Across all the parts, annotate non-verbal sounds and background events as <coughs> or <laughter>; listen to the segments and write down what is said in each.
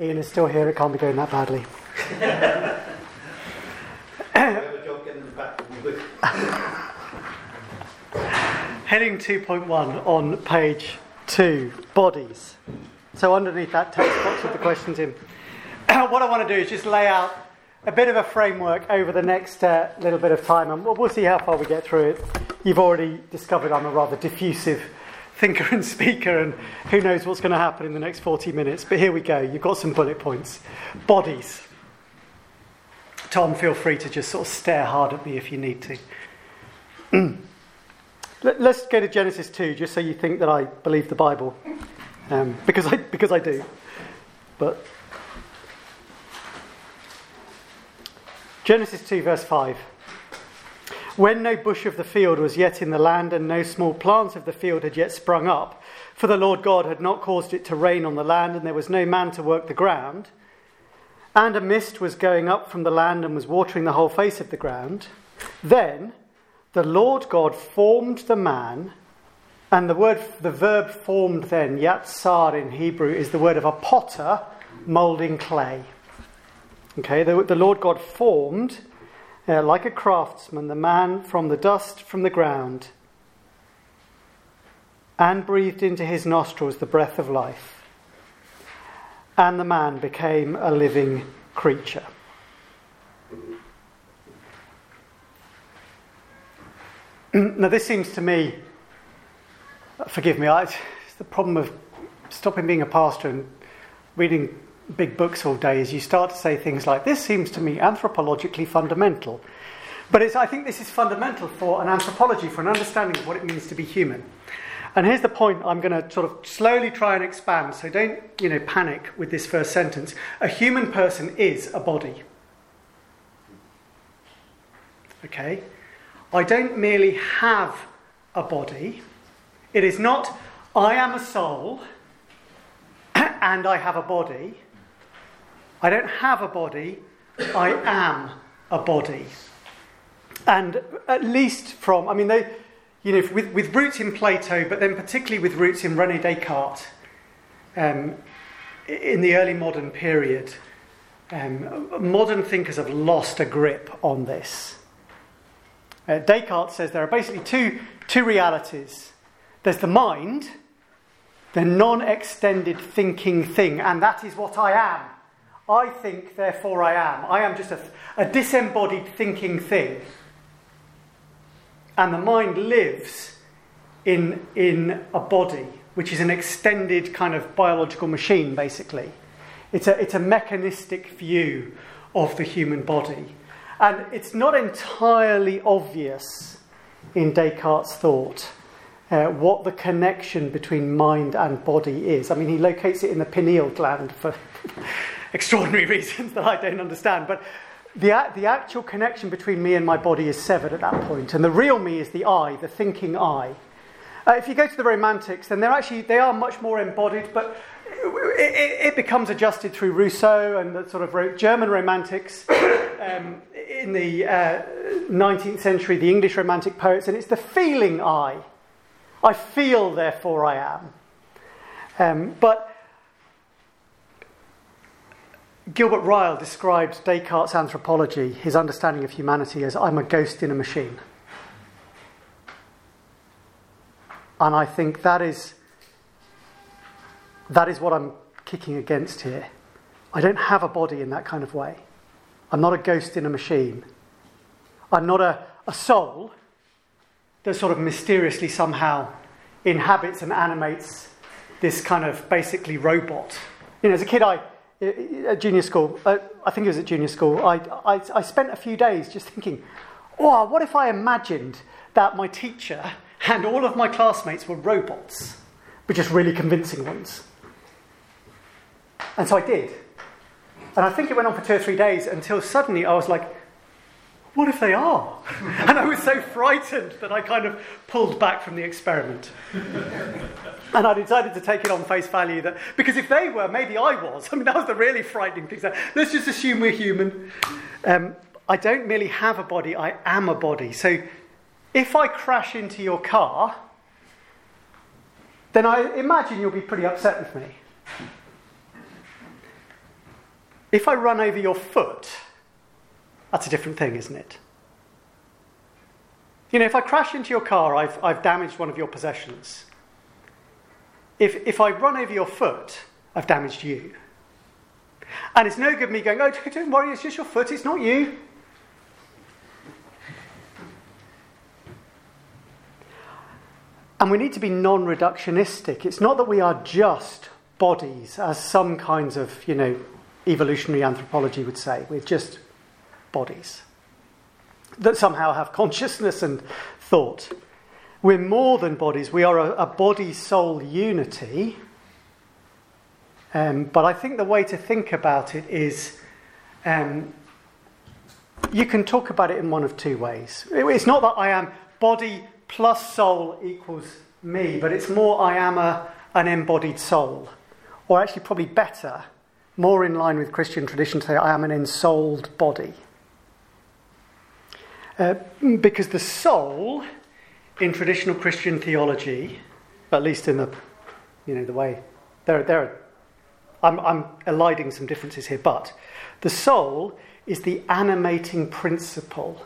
Ian is still here, it can't be going that badly. <laughs> Heading 2.1 on page 2 Bodies. So, underneath that text box with the questions in, <clears throat> what I want to do is just lay out a bit of a framework over the next uh, little bit of time, and we'll, we'll see how far we get through it. You've already discovered I'm a rather diffusive thinker and speaker, and who knows what's going to happen in the next 40 minutes. But here we go. You've got some bullet points. Bodies. Tom, feel free to just sort of stare hard at me if you need to. <clears throat> Let's go to Genesis 2, just so you think that I believe the Bible, um, because, I, because I do. But Genesis 2, verse 5. When no bush of the field was yet in the land, and no small plants of the field had yet sprung up, for the Lord God had not caused it to rain on the land, and there was no man to work the ground, and a mist was going up from the land and was watering the whole face of the ground, then the Lord God formed the man, and the word, the verb formed then, yatsar in Hebrew, is the word of a potter molding clay. Okay, the, the Lord God formed, uh, like a craftsman, the man from the dust from the ground, and breathed into his nostrils the breath of life. And the man became a living creature. <clears throat> now, this seems to me, forgive me, I, it's the problem of stopping being a pastor and reading big books all day is you start to say things like, this seems to me anthropologically fundamental. But I think this is fundamental for an anthropology, for an understanding of what it means to be human. And here's the point I'm going to sort of slowly try and expand, so don't, you know, panic with this first sentence. A human person is a body. Okay? I don't merely have a body. It is not, I am a soul <clears throat> and I have a body. I don't have a body, I am a body. And at least from, I mean, they, you know, with, with roots in Plato, but then particularly with roots in Rene Descartes um, in the early modern period, um, modern thinkers have lost a grip on this. Uh, Descartes says there are basically two, two realities there's the mind, the non extended thinking thing, and that is what I am. I think, therefore I am. I am just a, a disembodied thinking thing. And the mind lives in, in a body, which is an extended kind of biological machine, basically. It's a, it's a mechanistic view of the human body. And it's not entirely obvious in Descartes' thought uh, what the connection between mind and body is. I mean, he locates it in the pineal gland for <laughs> extraordinary <laughs> reasons that I don't understand. But the, the actual connection between me and my body is severed at that point, and the real me is the I, the thinking I. Uh, if you go to the Romantics, then they're actually they are much more embodied, but it, it, it becomes adjusted through Rousseau and the sort of German Romantics <coughs> um, in the uh, 19th century, the English Romantic poets, and it's the feeling I. I feel, therefore I am. Um, but Gilbert Ryle described Descartes' anthropology, his understanding of humanity, as I'm a ghost in a machine. And I think that is, that is what I'm kicking against here. I don't have a body in that kind of way. I'm not a ghost in a machine. I'm not a, a soul that sort of mysteriously somehow inhabits and animates this kind of basically robot. You know, as a kid, I, at junior school, uh, I think it was at junior school, I, I, I spent a few days just thinking, oh, what if I imagined that my teacher and all of my classmates were robots, but just really convincing ones? And so I did. And I think it went on for two or three days until suddenly I was like, what if they are? <laughs> and I was so frightened that I kind of pulled back from the experiment. <laughs> and I decided to take it on face value that because if they were, maybe I was. <laughs> I mean, that was the really frightening thing. So let's just assume we're human. Um, I don't merely have a body, I am a body. So if I crash into your car, then I imagine you'll be pretty upset with me. If I run over your foot, that's a different thing, isn't it? You know, if I crash into your car, I've, I've damaged one of your possessions. If, if I run over your foot, I've damaged you. And it's no good me going, oh, don't worry, it's just your foot, it's not you. And we need to be non reductionistic. It's not that we are just bodies, as some kinds of, you know, evolutionary anthropology would say. We're just bodies that somehow have consciousness and thought. We're more than bodies, we are a, a body soul unity. Um, but I think the way to think about it is um, you can talk about it in one of two ways. It's not that I am body plus soul equals me, but it's more I am a, an embodied soul. Or actually, probably better, more in line with Christian tradition to say I am an ensouled body. Uh, because the soul, in traditional Christian theology, at least in the, you know, the way, there, there are, I'm, I'm eliding some differences here, but the soul is the animating principle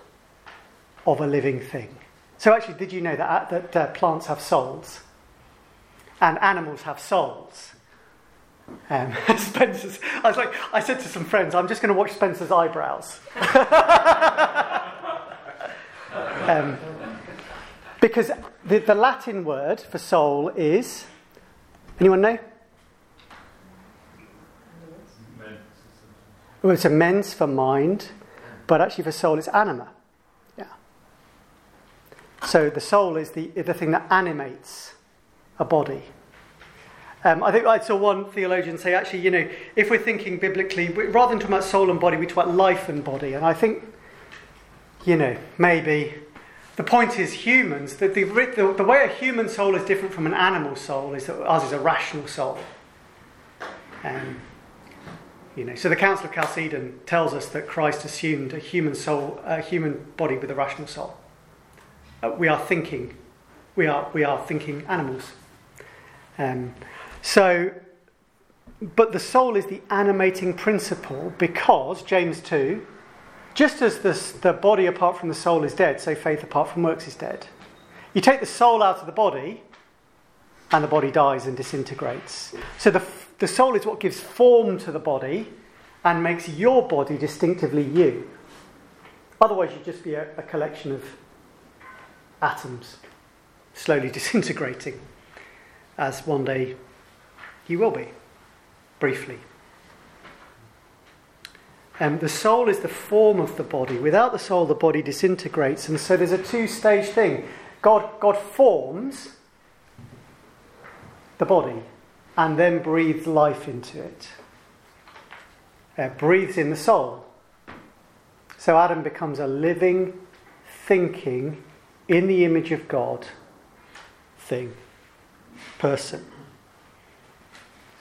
of a living thing. So, actually, did you know that, uh, that uh, plants have souls and animals have souls? Um, <laughs> Spencer's, I was like, I said to some friends, I'm just going to watch Spencer's eyebrows. <laughs> Um, because the, the Latin word for soul is. Anyone know? Well, it's a mens for mind, but actually for soul it's anima. Yeah. So the soul is the, the thing that animates a body. Um, I think I saw one theologian say, actually, you know, if we're thinking biblically, rather than talking about soul and body, we talk about life and body. And I think, you know, maybe the point is, humans, the, the, the, the, way a human soul is different from an animal soul is that ours is a rational soul. Um, you know, so the Council of Chalcedon tells us that Christ assumed a human soul, a human body with a rational soul. Uh, we are thinking, we are, we are thinking animals. Um, so, but the soul is the animating principle because, James 2, just as this, the body apart from the soul is dead, so faith apart from works is dead. You take the soul out of the body, and the body dies and disintegrates. So the, the soul is what gives form to the body and makes your body distinctively you. Otherwise, you'd just be a, a collection of atoms slowly <laughs> disintegrating, as one day you will be, briefly. Um, the soul is the form of the body. Without the soul, the body disintegrates. And so there's a two stage thing God, God forms the body and then breathes life into it, uh, breathes in the soul. So Adam becomes a living, thinking, in the image of God thing, person.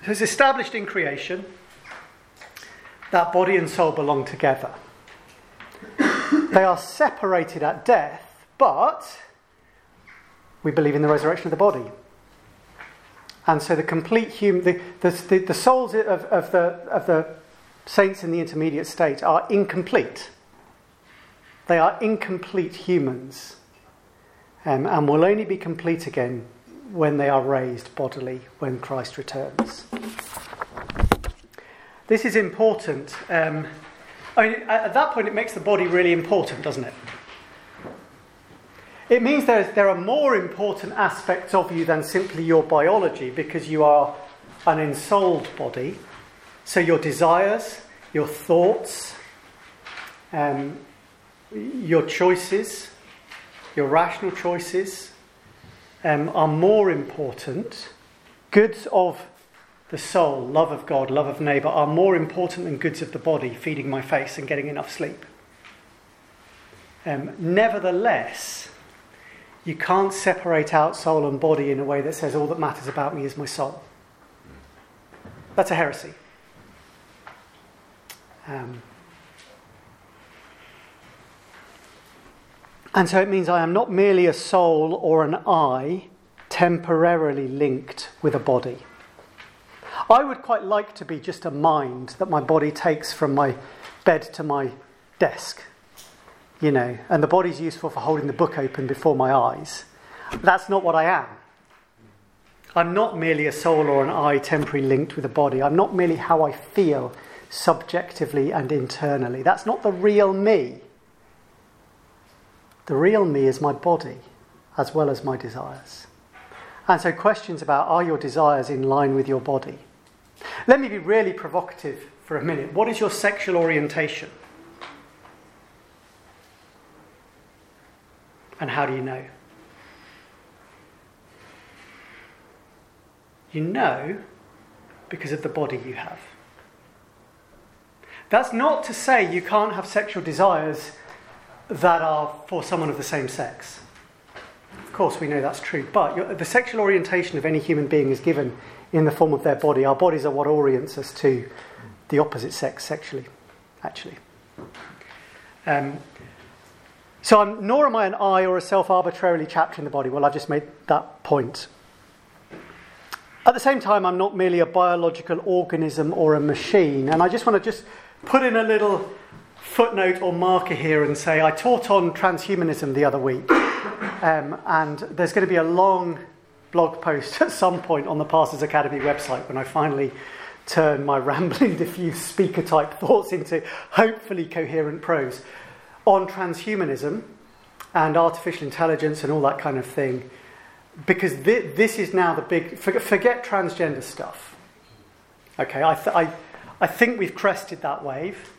So it's established in creation that body and soul belong together. they are separated at death, but we believe in the resurrection of the body. And so the complete human, the, the, the, souls of, of, the, of the saints in the intermediate state are incomplete. They are incomplete humans um, and will only be complete again when they are raised bodily when Christ returns. This is important. Um, I mean, at that point, it makes the body really important, doesn't it? It means there are more important aspects of you than simply your biology because you are an ensouled body. So your desires, your thoughts, um, your choices, your rational choices um, are more important. Goods of the soul, love of God, love of neighbour are more important than goods of the body, feeding my face and getting enough sleep. Um, nevertheless, you can't separate out soul and body in a way that says all that matters about me is my soul. That's a heresy. Um, and so it means I am not merely a soul or an I temporarily linked with a body. I would quite like to be just a mind that my body takes from my bed to my desk, you know, and the body's useful for holding the book open before my eyes. That's not what I am. I'm not merely a soul or an eye temporarily linked with a body. I'm not merely how I feel subjectively and internally. That's not the real me. The real me is my body as well as my desires. And so, questions about are your desires in line with your body? Let me be really provocative for a minute. What is your sexual orientation? And how do you know? You know because of the body you have. That's not to say you can't have sexual desires that are for someone of the same sex. Of course, we know that's true, but the sexual orientation of any human being is given in the form of their body. Our bodies are what orients us to the opposite sex sexually, actually. Um, so, I'm, nor am I an I or a self arbitrarily chapter in the body. Well, I've just made that point. At the same time, I'm not merely a biological organism or a machine. And I just want to just put in a little footnote or marker here and say I taught on transhumanism the other week. <coughs> Um, and there's going to be a long blog post at some point on the Pastors Academy website when I finally turn my <laughs> rambling, diffuse speaker type thoughts into hopefully coherent prose on transhumanism and artificial intelligence and all that kind of thing because th- this is now the big forget, transgender stuff. Okay, I, th- I, I think we've crested that wave,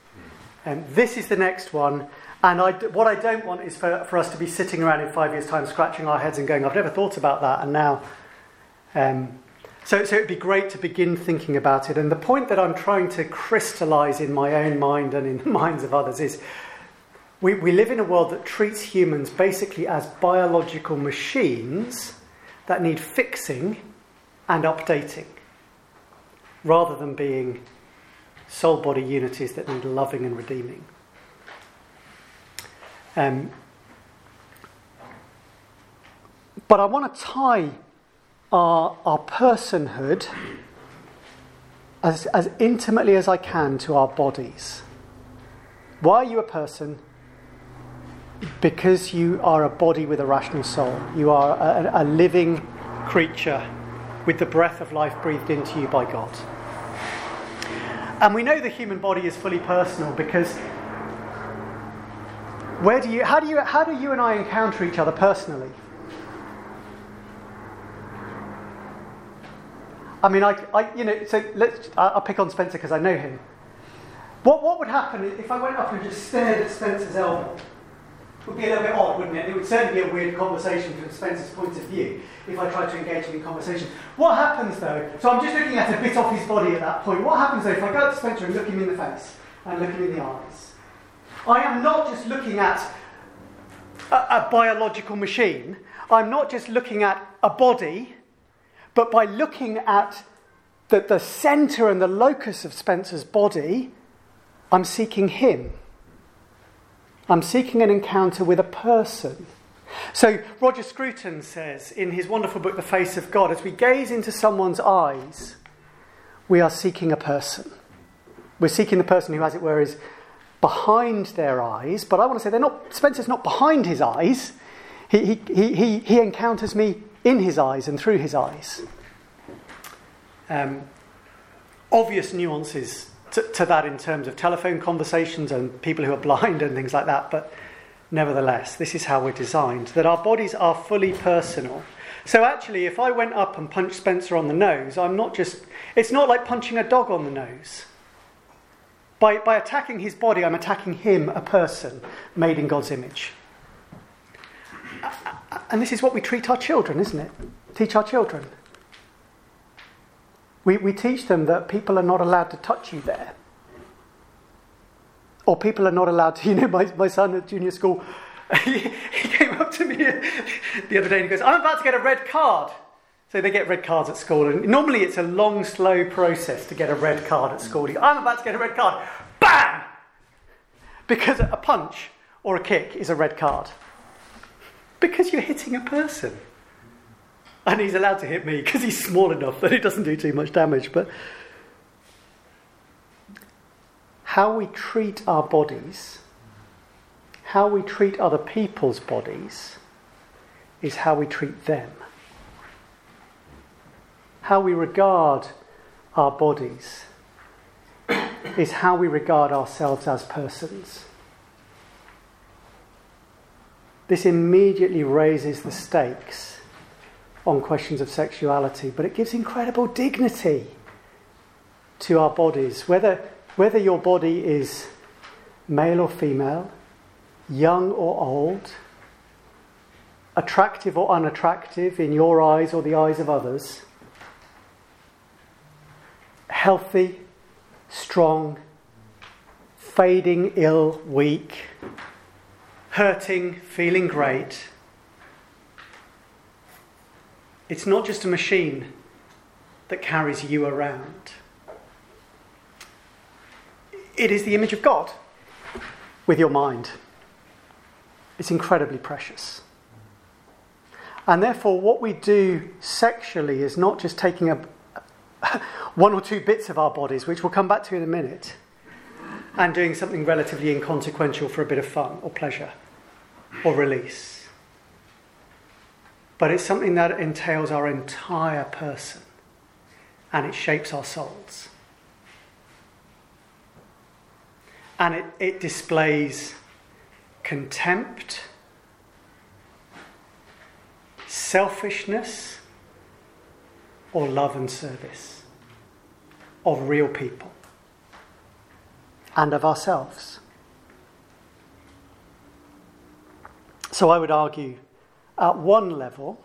and this is the next one. And I, what I don't want is for, for us to be sitting around in five years' time, scratching our heads and going, "I've never thought about that," and now. Um, so, so it'd be great to begin thinking about it. And the point that I'm trying to crystallize in my own mind and in <laughs> the minds of others is we, we live in a world that treats humans basically as biological machines that need fixing and updating rather than being soul body unities that need loving and redeeming. Um, but I want to tie our, our personhood as, as intimately as I can to our bodies. Why are you a person? because you are a body with a rational soul. You are a, a living creature with the breath of life breathed into you by God. And we know the human body is fully personal because where do you, how, do you, how do you and I encounter each other personally? I mean, I, I you know, so let's, I'll pick on Spencer because I know him. What, what would happen if I went up and just stared at Spencer's elbow? It would be a little bit odd, wouldn't it? It would certainly be a weird conversation from Spencer's point of view if I tried to engage him in conversation. What happens though? So I'm just looking at a bit off his body at that point. What happens though if I go up to Spencer and look him in the face and look him in the eyes? I am not just looking at a, a biological machine. I'm not just looking at a body, but by looking at the, the centre and the locus of Spencer's body, I'm seeking him. I'm seeking an encounter with a person. So, Roger Scruton says in his wonderful book, The Face of God, as we gaze into someone's eyes, we are seeking a person. We're seeking the person who, as it were, is behind their eyes. But I want to say they're not, Spencer's not behind his eyes. He, he, he, he encounters me in his eyes and through his eyes. Um, obvious nuances to, to that in terms of telephone conversations and people who are blind and things like that, but nevertheless, this is how we're designed that our bodies are fully personal. So actually, if I went up and punched Spencer on the nose, I'm not just, it's not like punching a dog on the nose. By, by attacking his body, I'm attacking him, a person made in God's image. And this is what we treat our children, isn't it? Teach our children. We, we teach them that people are not allowed to touch you there. Or people are not allowed to, <laughs> you know, my, my son at junior school, <laughs> he, he came up to me the other day and he goes, I'm about to get a red card. So they get red cards at school, and normally it's a long, slow process to get a red card at school. I'm about to get a red card. Bam! Because a punch or a kick is a red card. Because you're hitting a person. And he's allowed to hit me because he's small enough that it doesn't do too much damage. But how we treat our bodies, how we treat other people's bodies, is how we treat them. How we regard our bodies is how we regard ourselves as persons. This immediately raises the stakes on questions of sexuality, but it gives incredible dignity to our bodies, whether, whether your body is male or female, young or old, attractive or unattractive in your eyes or the eyes of others, healthy, strong, fading, ill, weak, hurting, feeling great. It's not just a machine that carries you around. It is the image of God with your mind. It's incredibly precious. And therefore, what we do sexually is not just taking a, <laughs> one or two bits of our bodies, which we'll come back to in a minute, and doing something relatively inconsequential for a bit of fun or pleasure or release. But it's something that entails our entire person and it shapes our souls. And it, it displays contempt, selfishness, or love and service of real people and of ourselves. So I would argue, at one level,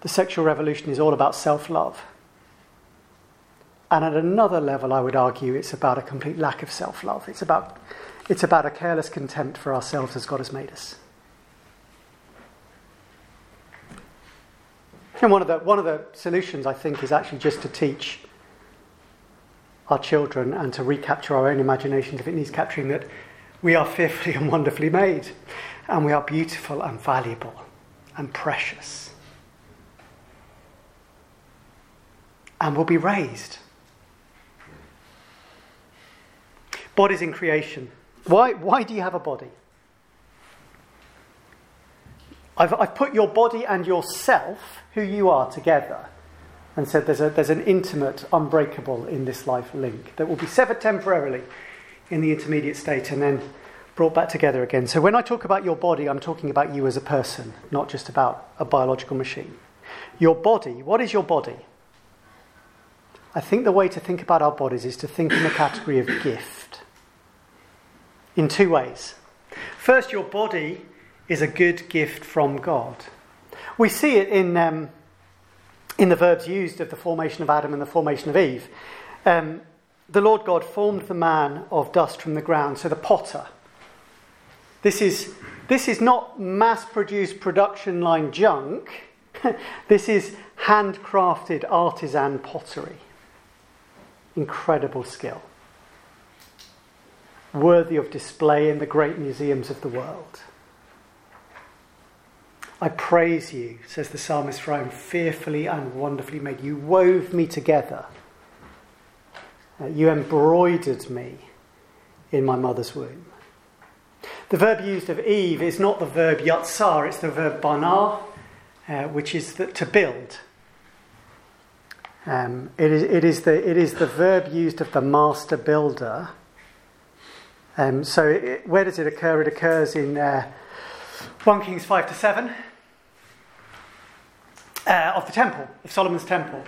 the sexual revolution is all about self love. And at another level, I would argue it's about a complete lack of self love. It's about, it's about a careless contempt for ourselves as God has made us. And one of the, one of the solutions, I think, is actually just to teach our children and to recapture our own imaginations if it needs capturing that we are fearfully <laughs> and wonderfully made and we are beautiful and valuable and precious. And will be raised. Bodies in creation. Why, why do you have a body? I've, I've put your body and yourself, who you are, together and said there's, a, there's an intimate, unbreakable in this life link that will be severed temporarily in the intermediate state and then brought back together again. So when I talk about your body, I'm talking about you as a person, not just about a biological machine. Your body, what is your body? I think the way to think about our bodies is to think in the category of gift in two ways. First, your body is a good gift from God. We see it in, um, in the verbs used of the formation of Adam and the formation of Eve. Um, the Lord God formed the man of dust from the ground, so the potter. This is, this is not mass produced production line junk, <laughs> this is handcrafted artisan pottery. Incredible skill. Worthy of display in the great museums of the world. I praise you, says the psalmist, for I am fearfully and wonderfully made. You wove me together. Uh, you embroidered me in my mother's womb. The verb used of Eve is not the verb yatsar, it's the verb banah, uh, which is the, to build. Um, it, is, it, is the, it is the verb used of the master builder. Um, so, it, where does it occur? It occurs in uh, 1 Kings 5 to 7 uh, of the temple, of Solomon's temple.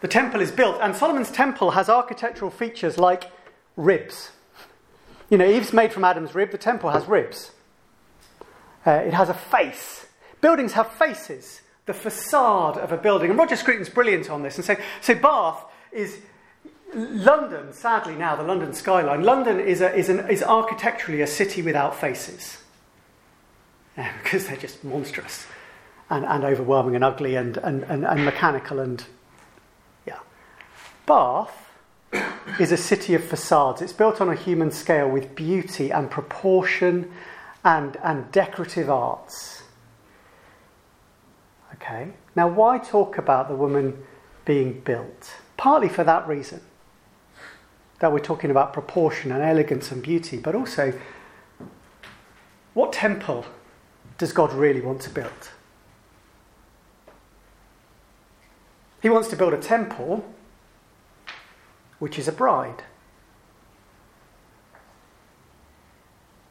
The temple is built, and Solomon's temple has architectural features like ribs. You know, Eve's made from Adam's rib, the temple has ribs. Uh, it has a face. Buildings have faces. The facade of a building. And Roger Scruton's brilliant on this and saying, so Bath is London, sadly now, the London skyline. London is, a, is, an, is architecturally a city without faces. <laughs> because they're just monstrous and, and overwhelming and ugly and, and, and, and mechanical and yeah. Bath is a city of facades. It's built on a human scale with beauty and proportion and, and decorative arts. Okay? Now, why talk about the woman being built? Partly for that reason that we're talking about proportion and elegance and beauty, but also what temple does God really want to build? He wants to build a temple which is a bride.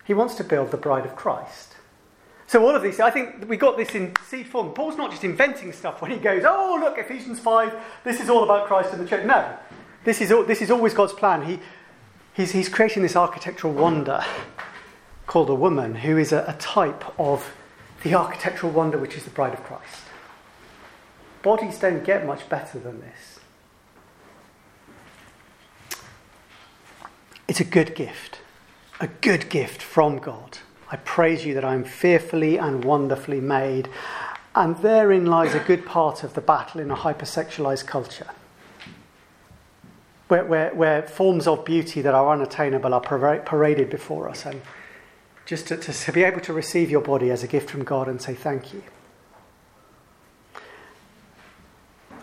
He wants to build the bride of Christ. So all of these, I think we got this in seed form. Paul's not just inventing stuff when he goes, "Oh, look, Ephesians five. This is all about Christ and the church." No, this is this is always God's plan. He he's he's creating this architectural wonder called a woman, who is a, a type of the architectural wonder which is the bride of Christ. Bodies don't get much better than this. It's a good gift, a good gift from God. I praise you that I am fearfully and wonderfully made. And therein lies a good part of the battle in a hypersexualized culture. Where, where, where forms of beauty that are unattainable are paraded before us. And just to, to be able to receive your body as a gift from God and say thank you.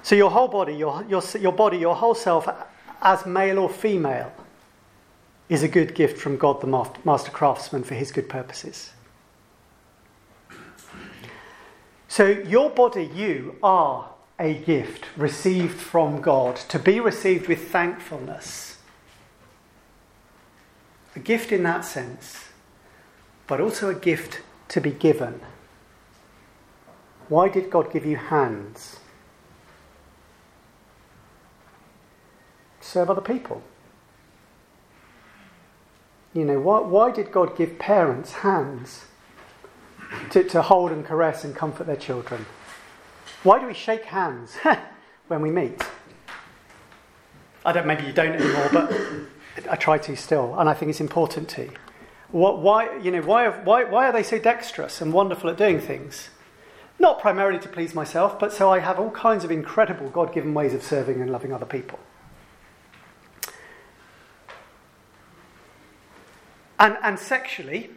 So, your whole body, your, your, your body, your whole self, as male or female, is a good gift from God, the master craftsman, for his good purposes. So, your body, you are a gift received from God to be received with thankfulness. A gift in that sense, but also a gift to be given. Why did God give you hands? Serve other people. You know, why, why did God give parents hands to, to hold and caress and comfort their children? Why do we shake hands <laughs> when we meet? I don't, maybe you don't anymore, but I try to still, and I think it's important to. What, why, you know, why, why, why are they so dexterous and wonderful at doing things? Not primarily to please myself, but so I have all kinds of incredible God given ways of serving and loving other people. And, and sexually,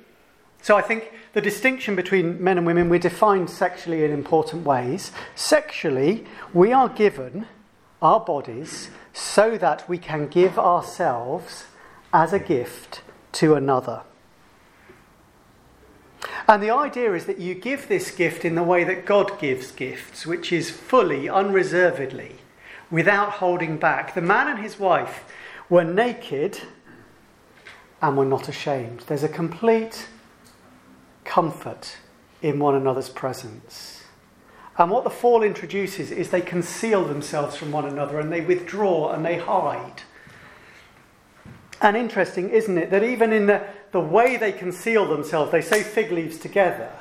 so I think the distinction between men and women, we're defined sexually in important ways. Sexually, we are given our bodies so that we can give ourselves as a gift to another. And the idea is that you give this gift in the way that God gives gifts, which is fully, unreservedly, without holding back. The man and his wife were naked and we're not ashamed. There's a complete comfort in one another's presence. And what the fall introduces is they conceal themselves from one another and they withdraw and they hide. And interesting, isn't it, that even in the, the way they conceal themselves, they sew fig leaves together.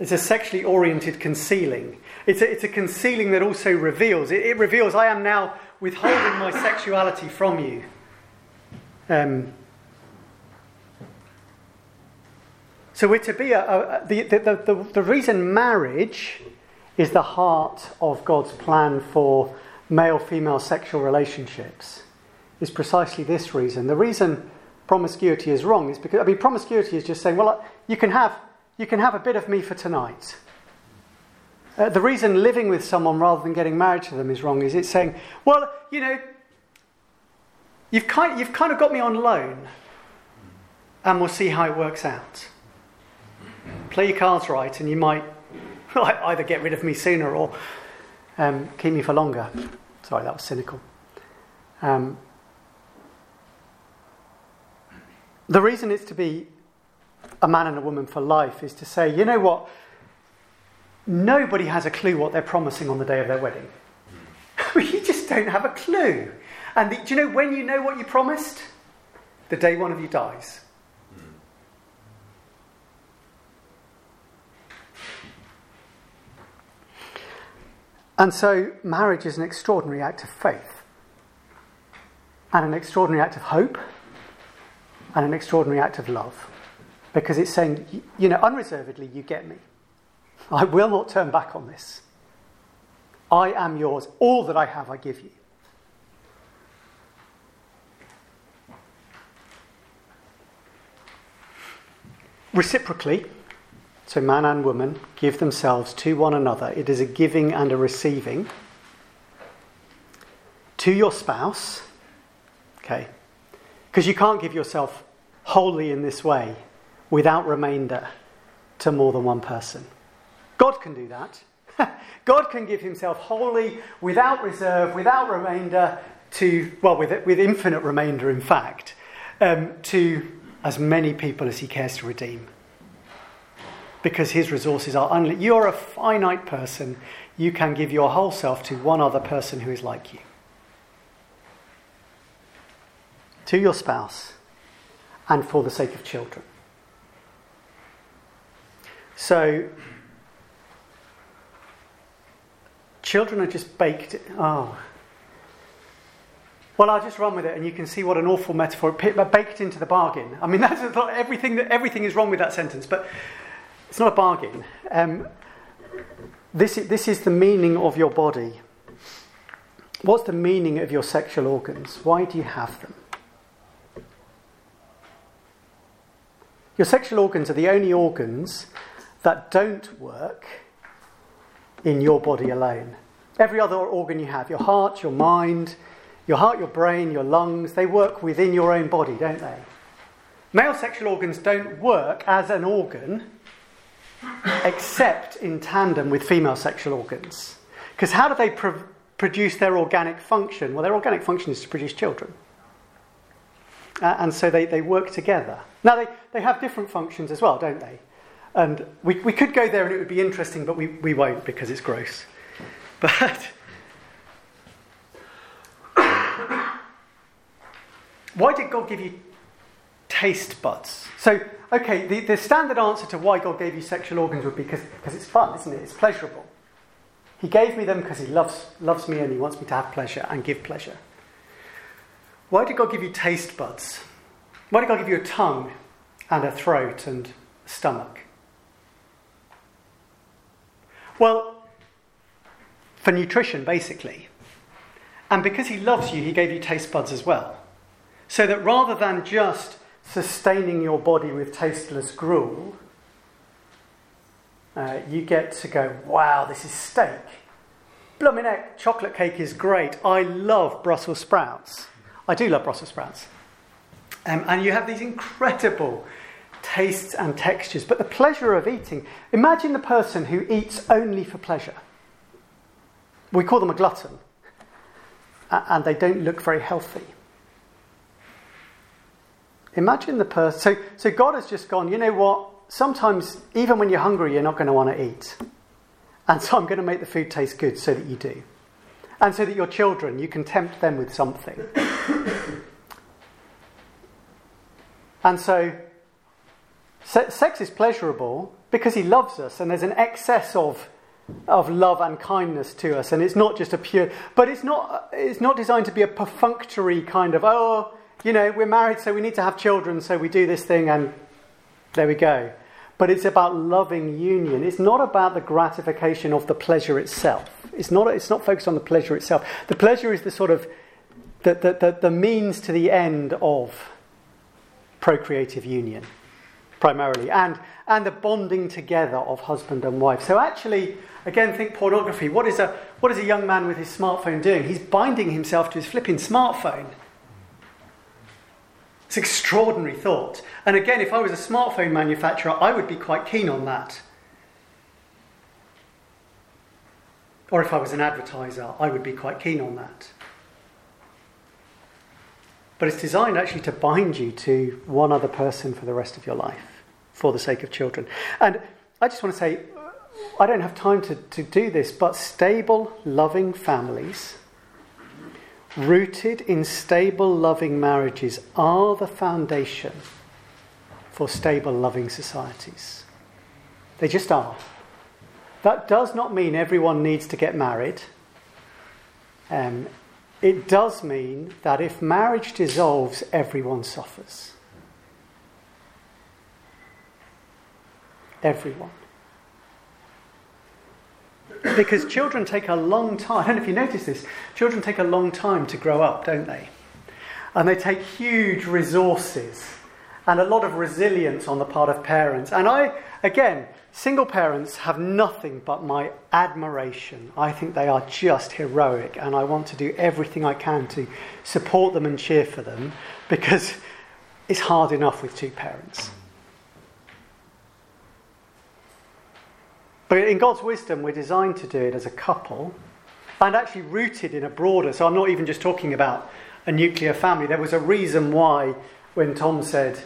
It's a sexually oriented concealing. It's a, it's a concealing that also reveals. It, it reveals, I am now withholding my sexuality from you. Um, So we're to be a, a, the, the, the, the reason marriage is the heart of God's plan for male female sexual relationships is precisely this reason. The reason promiscuity is wrong is because, I mean, promiscuity is just saying, well, you can have, you can have a bit of me for tonight. Uh, the reason living with someone rather than getting married to them is wrong is it's saying, well, you know, you've kind, you've kind of got me on loan, and we'll see how it works out play your cards right, and you might <laughs> either get rid of me sooner or um, keep me for longer. Sorry, that was cynical. Um, the reason it's to be a man and a woman for life is to say, you know what? Nobody has a clue what they're promising on the day of their wedding. <laughs> you just don't have a clue. And the, do you know when you know what you promised? The day one of you dies. And so, marriage is an extraordinary act of faith, and an extraordinary act of hope, and an extraordinary act of love. Because it's saying, you know, unreservedly, you get me. I will not turn back on this. I am yours. All that I have, I give you. Reciprocally, So, man and woman give themselves to one another. It is a giving and a receiving. To your spouse, okay? Because you can't give yourself wholly in this way without remainder to more than one person. God can do that. <laughs> God can give himself wholly, without reserve, without remainder, to, well, with, with infinite remainder, in fact, um, to as many people as he cares to redeem. Because his resources are unlimited. You're a finite person. You can give your whole self to one other person who is like you. To your spouse, and for the sake of children. So, children are just baked. Oh. Well, I'll just run with it, and you can see what an awful metaphor. Baked into the bargain. I mean, <laughs> that's everything. Everything is wrong with that sentence, but it's not a bargain. Um, this, this is the meaning of your body. What's the meaning of your sexual organs? Why do you have them? Your sexual organs are the only organs that don't work in your body alone. Every other organ you have, your heart, your mind, your heart, your brain, your lungs, they work within your own body, don't they? Male sexual organs don't work as an organ except in tandem with female sexual organs. Because how do they pro- produce their organic function? Well, their organic function is to produce children. Uh, and so they, they work together. Now, they, they have different functions as well, don't they? And we, we could go there and it would be interesting, but we, we won't because it's gross. <laughs> But <coughs> why did God give you taste buds? So, okay, the, the standard answer to why God gave you sexual organs would be because it's fun, isn't it? It's pleasurable. He gave me them because He loves, loves me and He wants me to have pleasure and give pleasure. Why did God give you taste buds? Why did God give you a tongue and a throat and a stomach? Well, for nutrition, basically. And because He loves you, He gave you taste buds as well. So that rather than just sustaining your body with tasteless gruel, uh, you get to go, wow, this is steak. Blooming egg, chocolate cake is great. I love Brussels sprouts. I do love Brussels sprouts. Um, and you have these incredible tastes and textures. But the pleasure of eating, imagine the person who eats only for pleasure. We call them a glutton. And they don't look very healthy. Imagine the person. So, so God has just gone, you know what? Sometimes, even when you're hungry, you're not going to want to eat. And so I'm going to make the food taste good so that you do. And so that your children, you can tempt them with something. <laughs> and so, sex is pleasurable because he loves us, and there's an excess of, of love and kindness to us. And it's not just a pure, but it's not, it's not designed to be a perfunctory kind of, oh, you know, we're married, so we need to have children, so we do this thing, and there we go. But it's about loving union. It's not about the gratification of the pleasure itself. It's not, it's not focused on the pleasure itself. The pleasure is the sort of the, the, the, the means to the end of procreative union, primarily, and, and the bonding together of husband and wife. So actually, again, think pornography. What is, a, what is a young man with his smartphone doing? He's binding himself to his flipping smartphone. It's extraordinary thought. And again, if I was a smartphone manufacturer, I would be quite keen on that. Or if I was an advertiser, I would be quite keen on that. But it's designed actually to bind you to one other person for the rest of your life for the sake of children. And I just want to say, I don't have time to, to do this, but stable, loving families rooted in stable, loving marriages are the foundation for stable, loving societies. They just are. That does not mean everyone needs to get married. Um, it does mean that if marriage dissolves, everyone suffers. Everyone because children take a long time. I don't know if you notice this. Children take a long time to grow up, don't they? And they take huge resources and a lot of resilience on the part of parents. And I, again, single parents have nothing but my admiration. I think they are just heroic, and I want to do everything I can to support them and cheer for them because it's hard enough with two parents. But in God's wisdom, we're designed to do it as a couple and actually rooted in a broader. So I'm not even just talking about a nuclear family. There was a reason why, when Tom said,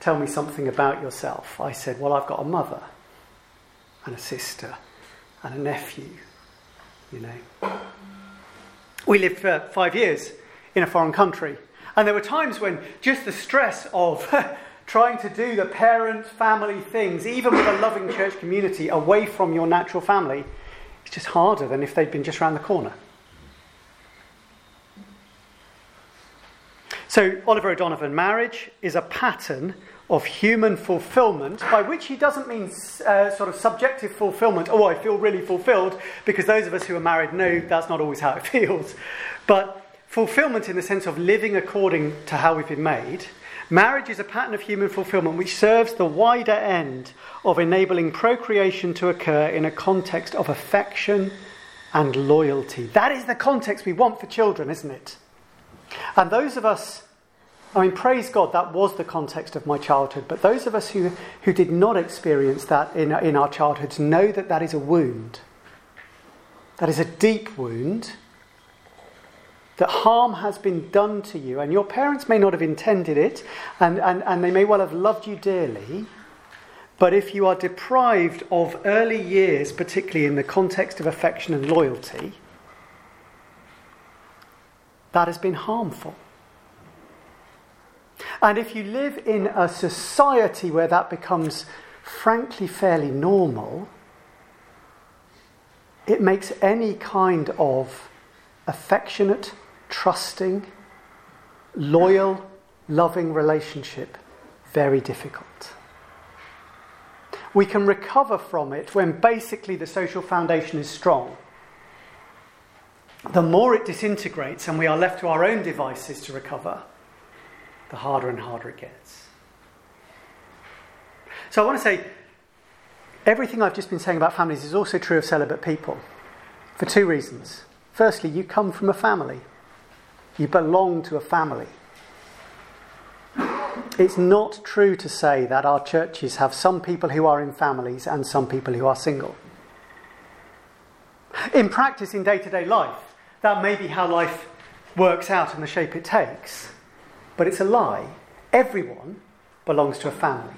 Tell me something about yourself, I said, Well, I've got a mother and a sister and a nephew, you know. We lived for five years in a foreign country. And there were times when just the stress of <laughs> trying to do the parent family things, even with a loving church community, away from your natural family, is just harder than if they'd been just around the corner. So, Oliver O'Donovan, marriage is a pattern of human fulfillment, by which he doesn't mean uh, sort of subjective fulfillment, oh, I feel really fulfilled, because those of us who are married know that's not always how it <laughs> feels. But fulfillment in the sense of living according to how we've been made. Marriage is a pattern of human fulfillment which serves the wider end of enabling procreation to occur in a context of affection and loyalty. That is the context we want for children, isn't it? And those of us, I mean, praise God, that was the context of my childhood, but those of us who, who did not experience that in, in our childhoods know that that is a wound. That is a deep wound. That harm has been done to you, and your parents may not have intended it, and, and, and they may well have loved you dearly. But if you are deprived of early years, particularly in the context of affection and loyalty, that has been harmful. And if you live in a society where that becomes frankly fairly normal, it makes any kind of affectionate, trusting, loyal, loving relationship very difficult. We can recover from it when basically the social foundation is strong the more it disintegrates and we are left to our own devices to recover, the harder and harder it gets. So I want to say everything I've just been saying about families is also true of celibate people for two reasons. Firstly, you come from a family, you belong to a family. It's not true to say that our churches have some people who are in families and some people who are single. In practice, in day to day life, that may be how life works out and the shape it takes. But it's a lie. Everyone belongs to a family.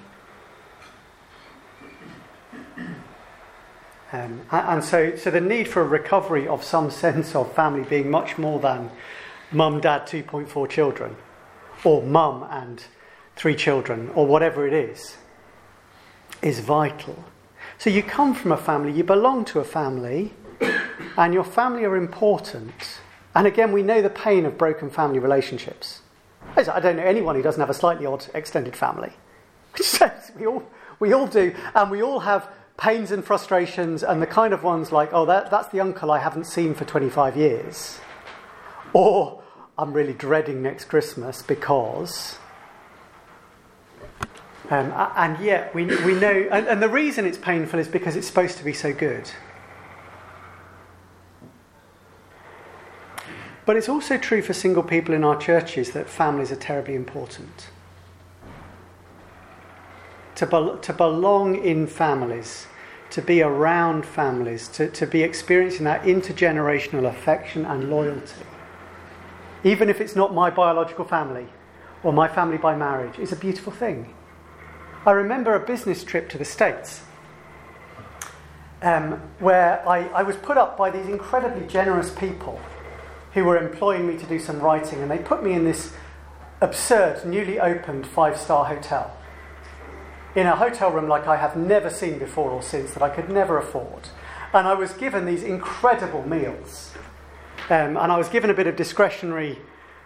Um, and so, so the need for a recovery of some sense of family being much more than mum, dad, 2.4 children, or mum and three children, or whatever it is, is vital. So you come from a family, you belong to a family, and your family are important. And again, we know the pain of broken family relationships. I don't know anyone who doesn't have a slightly odd extended family. <laughs> we, all, we all do. And we all have pains and frustrations, and the kind of ones like, oh, that, that's the uncle I haven't seen for 25 years. Or, I'm really dreading next Christmas because. Um, and yet, we, we know, and, and the reason it's painful is because it's supposed to be so good. But it's also true for single people in our churches that families are terribly important. To, be- to belong in families, to be around families, to, to be experiencing that intergenerational affection and loyalty, even if it's not my biological family or my family by marriage, is a beautiful thing. I remember a business trip to the States um, where I, I was put up by these incredibly generous people who were employing me to do some writing, and they put me in this absurd, newly opened five star hotel. In a hotel room like I have never seen before or since, that I could never afford. And I was given these incredible meals. Um, and I was given a bit of discretionary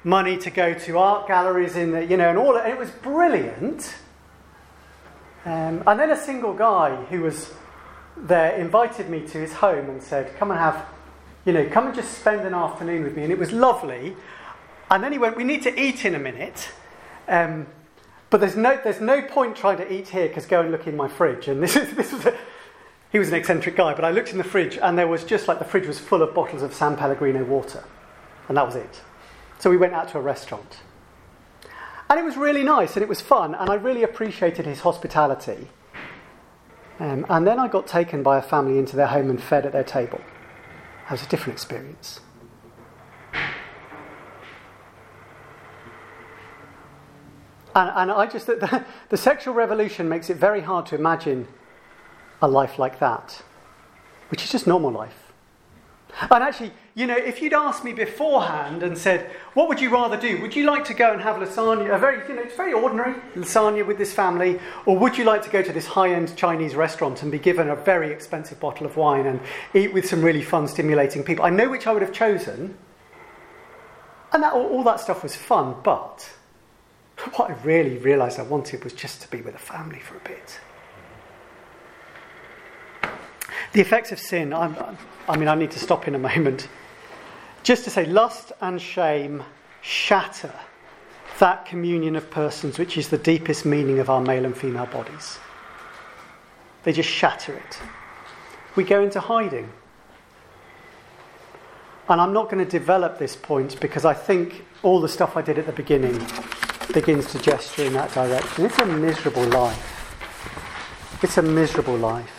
money to go to art galleries in the, you know, and all, and it was brilliant. Um, and then a single guy who was there invited me to his home and said, Come and have you know, come and just spend an afternoon with me. And it was lovely. And then he went, We need to eat in a minute. Um, But there's no, there's no point trying to eat here because go and look in my fridge. And this is, <laughs> this was a, he was an eccentric guy, but I looked in the fridge and there was just like the fridge was full of bottles of San Pellegrino water. And that was it. So we went out to a restaurant. And it was really nice and it was fun, and I really appreciated his hospitality. Um, and then I got taken by a family into their home and fed at their table. That was a different experience. And, and I just, <laughs> the, the sexual revolution makes it very hard to imagine a life like that, which is just normal life. And actually, you know, if you'd asked me beforehand and said, what would you rather do? Would you like to go and have lasagna, a very, you know, it's very ordinary lasagna with this family, or would you like to go to this high end Chinese restaurant and be given a very expensive bottle of wine and eat with some really fun, stimulating people? I know which I would have chosen. And that, all, all that stuff was fun, but what I really realised I wanted was just to be with a family for a bit. The effects of sin, I'm, I mean, I need to stop in a moment. Just to say, lust and shame shatter that communion of persons, which is the deepest meaning of our male and female bodies. They just shatter it. We go into hiding. And I'm not going to develop this point because I think all the stuff I did at the beginning begins to gesture in that direction. It's a miserable life. It's a miserable life.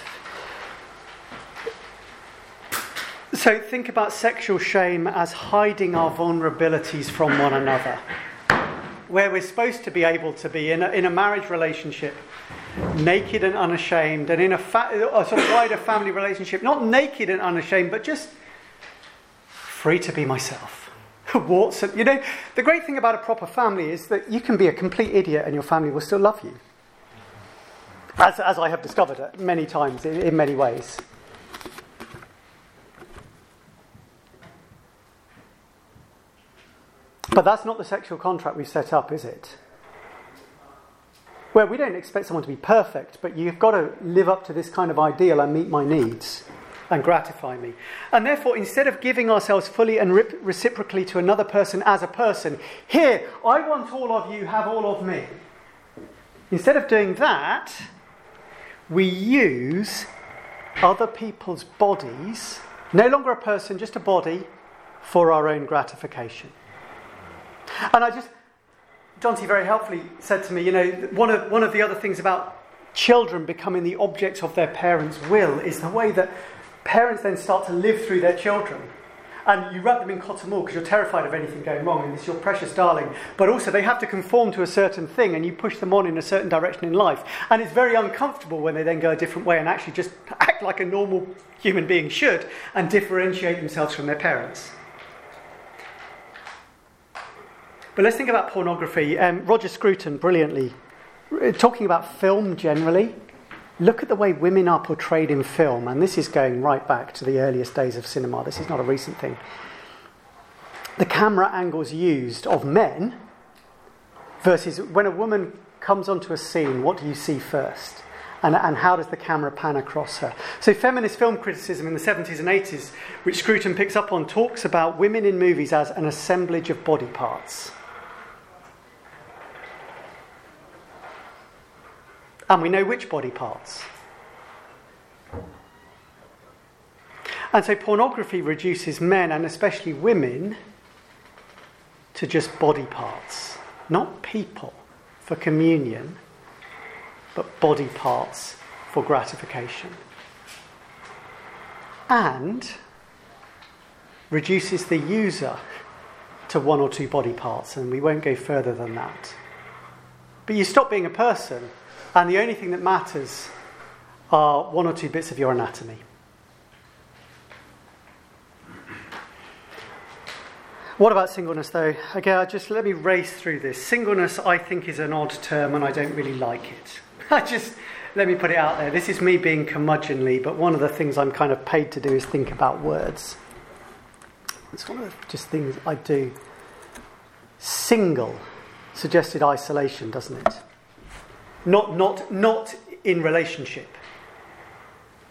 So think about sexual shame as hiding our vulnerabilities from one another. Where we're supposed to be able to be in a, in a marriage relationship, naked and unashamed, and in a, fa- uh, a sort of wider family relationship, not naked and unashamed, but just free to be myself. <laughs> Warts, you know, the great thing about a proper family is that you can be a complete idiot and your family will still love you. As, as I have discovered many times in, in many ways. But that's not the sexual contract we've set up, is it? Where we don't expect someone to be perfect, but you've got to live up to this kind of ideal and meet my needs and gratify me. And therefore, instead of giving ourselves fully and reciprocally to another person as a person, here, I want all of you, have all of me. Instead of doing that, we use other people's bodies, no longer a person, just a body, for our own gratification. And I just, John T very helpfully said to me, you know, one of, one of the other things about children becoming the objects of their parents' will is the way that parents then start to live through their children. And you wrap them in cotton wool because you're terrified of anything going wrong and it's your precious darling. But also, they have to conform to a certain thing and you push them on in a certain direction in life. And it's very uncomfortable when they then go a different way and actually just <laughs> act like a normal human being should and differentiate themselves from their parents. But let's think about pornography. Um, Roger Scruton, brilliantly, uh, talking about film generally, look at the way women are portrayed in film, and this is going right back to the earliest days of cinema. This is not a recent thing. The camera angles used of men versus when a woman comes onto a scene, what do you see first? And, and, how does the camera pan across her? So, feminist film criticism in the 70s and 80s, which Scruton picks up on, talks about women in movies as an assemblage of body parts. And we know which body parts. And so pornography reduces men, and especially women, to just body parts. Not people for communion, but body parts for gratification. And reduces the user to one or two body parts, and we won't go further than that. But you stop being a person and the only thing that matters are one or two bits of your anatomy. What about singleness, though? Again, just let me race through this. Singleness, I think, is an odd term, and I don't really like it. <laughs> I just let me put it out there. This is me being curmudgeonly, but one of the things I'm kind of paid to do is think about words. It's one of the just things I do. Single suggested isolation, doesn't it? Not, not, not in relationship.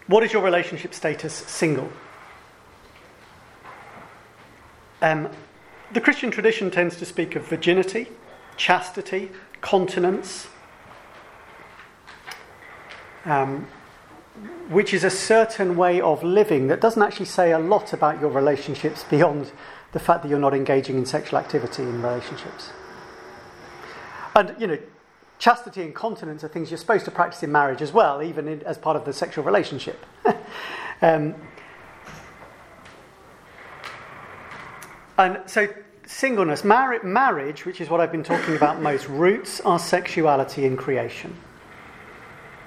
What is your relationship status? Single. Um, the Christian tradition tends to speak of virginity, chastity, continence, um, which is a certain way of living that doesn't actually say a lot about your relationships beyond the fact that you're not engaging in sexual activity in relationships. And, you know, chastity and continence are things you're supposed to practice in marriage as well, even in, as part of the sexual relationship. <laughs> um, and so, singleness, mar- marriage, which is what I've been talking about most, roots our sexuality in creation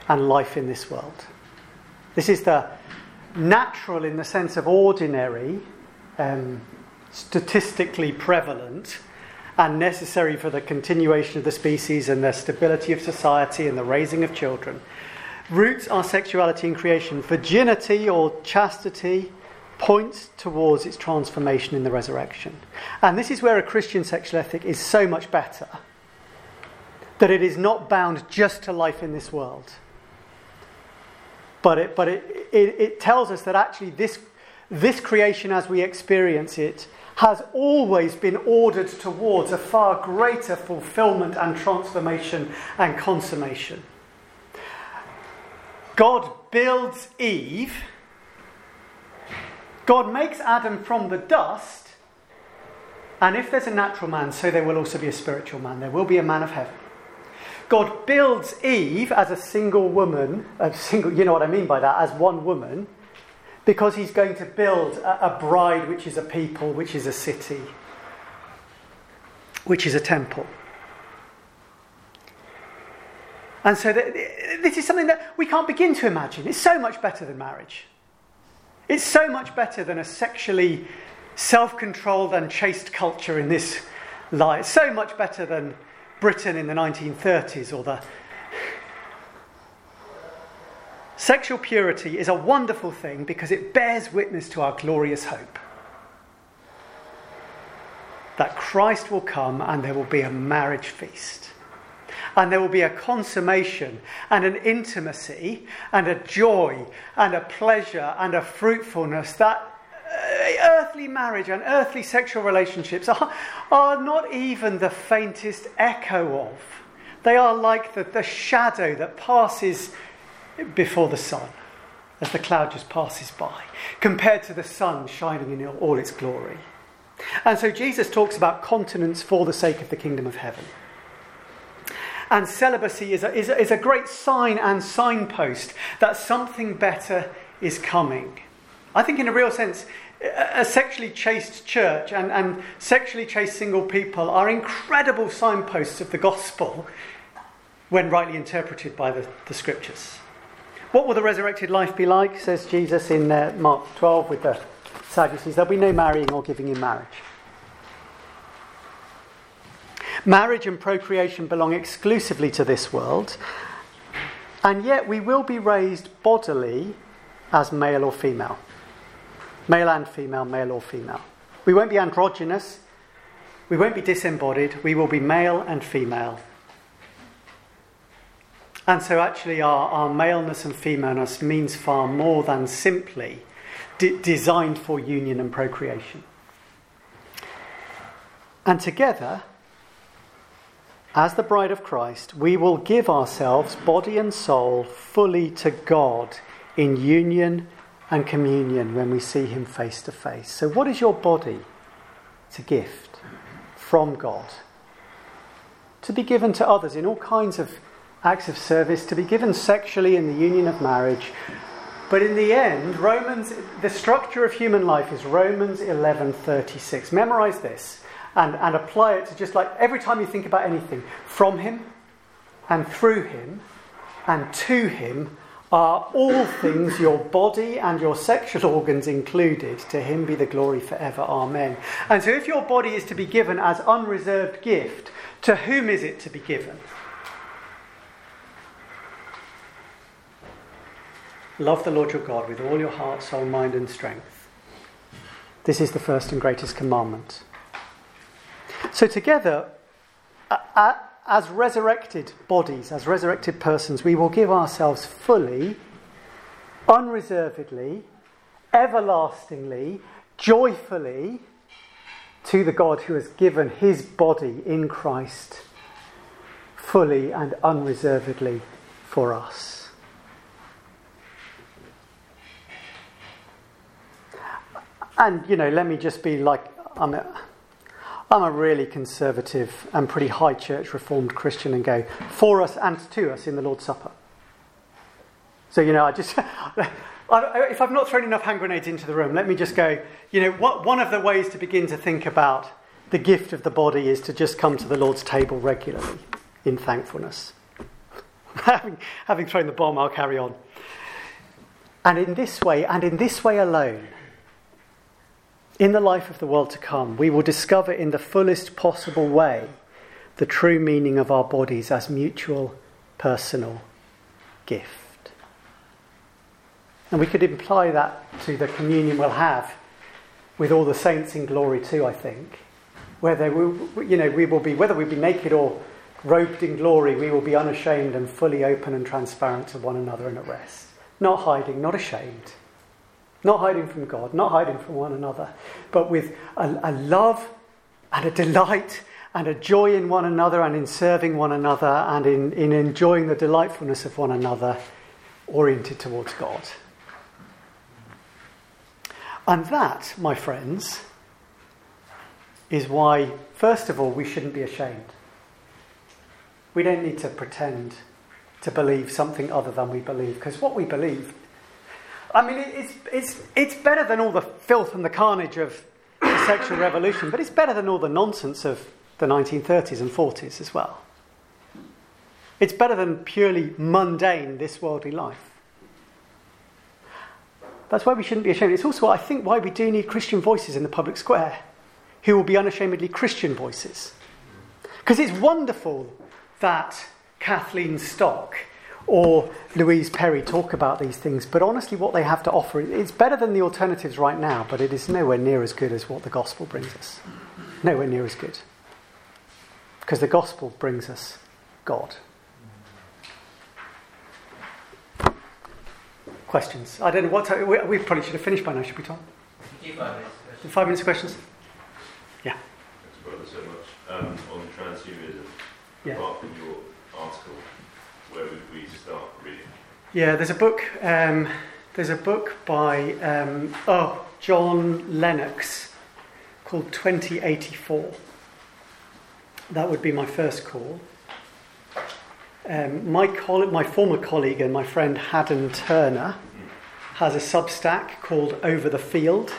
and life in this world. This is the natural, in the sense of ordinary, um, statistically prevalent, and necessary for the continuation of the species and the stability of society and the raising of children. Roots our sexuality in creation. Virginity or chastity points towards its transformation in the resurrection. And this is where a Christian sexual ethic is so much better that it is not bound just to life in this world. But it, but it, it, it tells us that actually this, this creation as we experience it has always been ordered towards a far greater fulfillment and transformation and consummation. God builds Eve, God makes Adam from the dust, and if there's a natural man, so there will also be a spiritual man. There will be a man of heaven. God builds Eve as a single woman, a single, you know what I mean by that, as one woman because he's going to build a, a bride which is a people, which is a city, which is a temple. And so this is something that we can't begin to imagine. It's so much better than marriage. It's so much better than a sexually self controlled and chaste culture in this light. It's so much better than Britain in the 1930s or the Sexual purity is a wonderful thing because it bears witness to our glorious hope that Christ will come and there will be a marriage feast. And there will be a consummation and an intimacy and a joy and a pleasure and a fruitfulness that uh, earthly marriage and earthly sexual relationships are, are not even the faintest echo of. They are like the, the shadow that passes before the sun as the cloud just passes by, compared to the sun shining in all its glory. And so Jesus talks about continence for the sake of the kingdom of heaven. And celibacy is a, is a, is a great sign and signpost that something better is coming. I think, in a real sense, a sexually chaste church and, and sexually chaste single people are incredible signposts of the gospel when rightly interpreted by the, the scriptures. What will the resurrected life be like, says Jesus in uh, Mark 12 with the Sadducees? There'll be no marrying or giving in marriage. Marriage and procreation belong exclusively to this world, and yet we will be raised bodily as male or female. Male and female, male or female. We won't be androgynous, we won't be disembodied, we will be male and female and so, actually, our, our maleness and femaleness means far more than simply designed for union and procreation. And together, as the bride of Christ, we will give ourselves, body and soul, fully to God in union and communion when we see Him face to face. So, what is your body? It's a gift from God to be given to others in all kinds of acts of service to be given sexually in the union of marriage. But in the end, Romans, the structure of human life is Romans 11:36. Memorize this and, and apply it to just like every time you think about anything, from Him and through Him and to Him are all things, your body and your sexual organs included. To Him be the glory forever. Amen. And so, if your body is to be given as unreserved gift, to whom is it to be given? Love the Lord your God with all your heart, soul, mind, and strength. This is the first and greatest commandment. So, together, as resurrected bodies, as resurrected persons, we will give ourselves fully, unreservedly, everlastingly, joyfully to the God who has given his body in Christ fully and unreservedly for us. And, you know, let me just be like, I'm a, I'm a really conservative and pretty high church reformed Christian and go, for us and to us in the Lord's Supper. So, you know, I just, <laughs> if I've not thrown enough hand grenades into the room, let me just go, you know, what, one of the ways to begin to think about the gift of the body is to just come to the Lord's table regularly in thankfulness. <laughs> having, having thrown the bomb, I'll carry on. And in this way, and in this way alone, in the life of the world to come, we will discover in the fullest possible way the true meaning of our bodies as mutual personal gift. And we could imply that to the communion we'll have with all the saints in glory too, I think. Where they will, you know, we will be, whether we be naked or robed in glory, we will be unashamed and fully open and transparent to one another and at rest. Not hiding, not ashamed. Not hiding from God, not hiding from one another, but with a, a love and a delight and a joy in one another and in serving one another and in, in enjoying the delightfulness of one another oriented towards God. And that, my friends, is why, first of all, we shouldn't be ashamed. We don't need to pretend to believe something other than we believe, because what we believe I mean, it's, it's, it's better than all the filth and the carnage of the sexual revolution, but it's better than all the nonsense of the 1930s and 40s as well. It's better than purely mundane, this worldly life. That's why we shouldn't be ashamed. It's also, I think, why we do need Christian voices in the public square who will be unashamedly Christian voices. Because it's wonderful that Kathleen Stock or Louise Perry talk about these things, but honestly, what they have to offer is better than the alternatives right now, but it is nowhere near as good as what the gospel brings us. Nowhere near as good. Because the gospel brings us God. Questions? I don't know what time. We, we probably should have finished by now, should we, Tom? Five minutes. Five minutes of questions? Yeah. Thanks, brother, so much. Um, on transhumanism, yeah. apart from your article, where would we start reading? Yeah, there's a book. Um, there's a book by um, oh John Lennox called 2084. That would be my first call. Um, my, coll- my former colleague and my friend Hadden Turner has a Substack called Over the Field,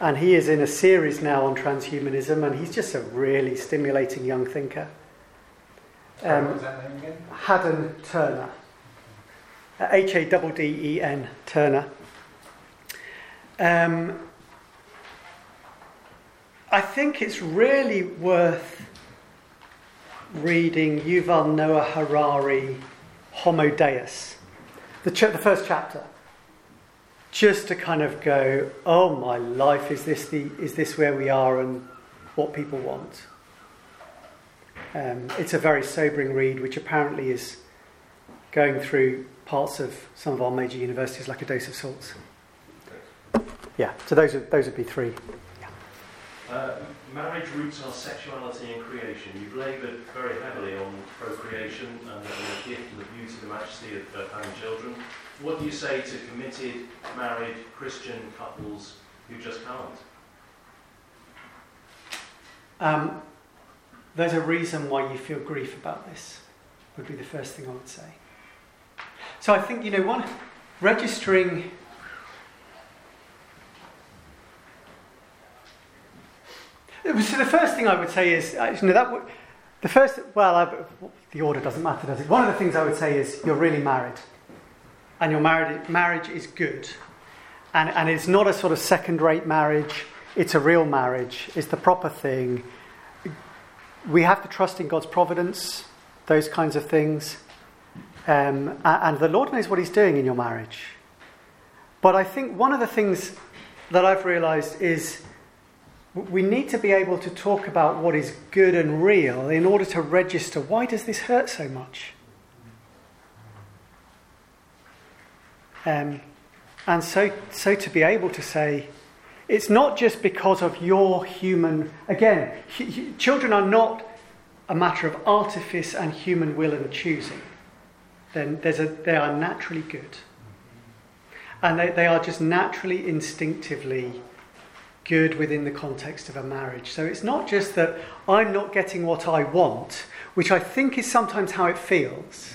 and he is in a series now on transhumanism, and he's just a really stimulating young thinker. Um, that name again? Hadden Turner. H A D D E N Turner. Um, I think it's really worth reading Yuval Noah Harari, Homo Deus, the, ch- the first chapter, just to kind of go, oh my life, is this, the, is this where we are and what people want? Um, it's a very sobering read, which apparently is going through parts of some of our major universities like a dose of salts. Yeah, so those, are, those would be three. Yeah. Uh, marriage roots our sexuality and creation. You've laboured very heavily on procreation and the gift and the beauty, the majesty of, of having children. What do you say to committed, married Christian couples who just can't? Um, there's a reason why you feel grief about this, would be the first thing I would say. So I think, you know, one, registering. So the first thing I would say is, uh, you know, that w- the first, well, I, the order doesn't matter, does it? One of the things I would say is you're really married, and your married, marriage is good, and, and it's not a sort of second-rate marriage. It's a real marriage. It's the proper thing we have to trust in God's providence, those kinds of things. Um, and the Lord knows what He's doing in your marriage. But I think one of the things that I've realized is we need to be able to talk about what is good and real in order to register why does this hurt so much? Um, and so, so to be able to say, it's not just because of your human. Again, children are not a matter of artifice and human will and choosing, then there's a, they are naturally good. And they, they are just naturally, instinctively good within the context of a marriage. So it's not just that I'm not getting what I want, which I think is sometimes how it feels,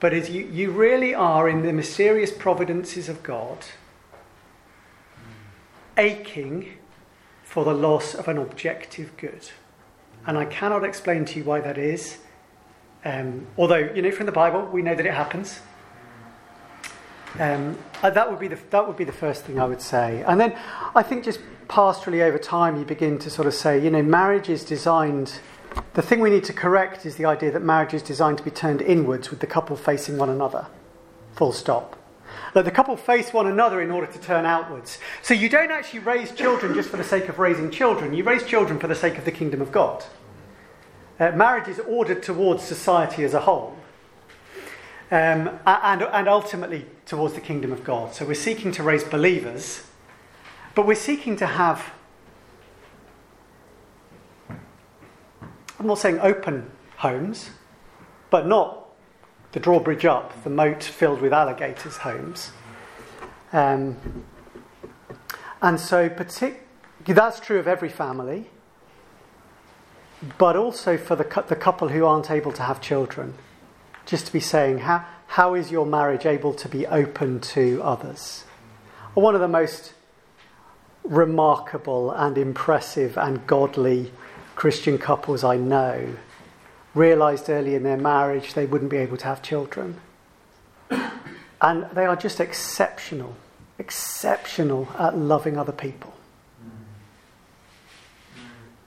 but is you, you really are in the mysterious providences of God aching for the loss of an objective good. And I cannot explain to you why that is. Um, although, you know, from the Bible, we know that it happens. Um, uh, that, would be the, that would be the first thing I would say. And then I think just pastorally over time, you begin to sort of say, you know, marriage is designed. The thing we need to correct is the idea that marriage is designed to be turned inwards with the couple facing one another. Full stop. That the couple face one another in order to turn outwards. So you don't actually raise children just for the sake of raising children, you raise children for the sake of the kingdom of God. Uh, marriage is ordered towards society as a whole. Um, and, and ultimately towards the kingdom of God. So we're seeking to raise believers, but we're seeking to have, I'm not saying open homes, but not the drawbridge up, the moat filled with alligators homes. Um, and so, partic- that's true of every family, but also for the, the couple who aren't able to have children just to be saying, how, how is your marriage able to be open to others? One of the most remarkable and impressive and godly Christian couples I know realized early in their marriage they wouldn't be able to have children. And they are just exceptional, exceptional at loving other people.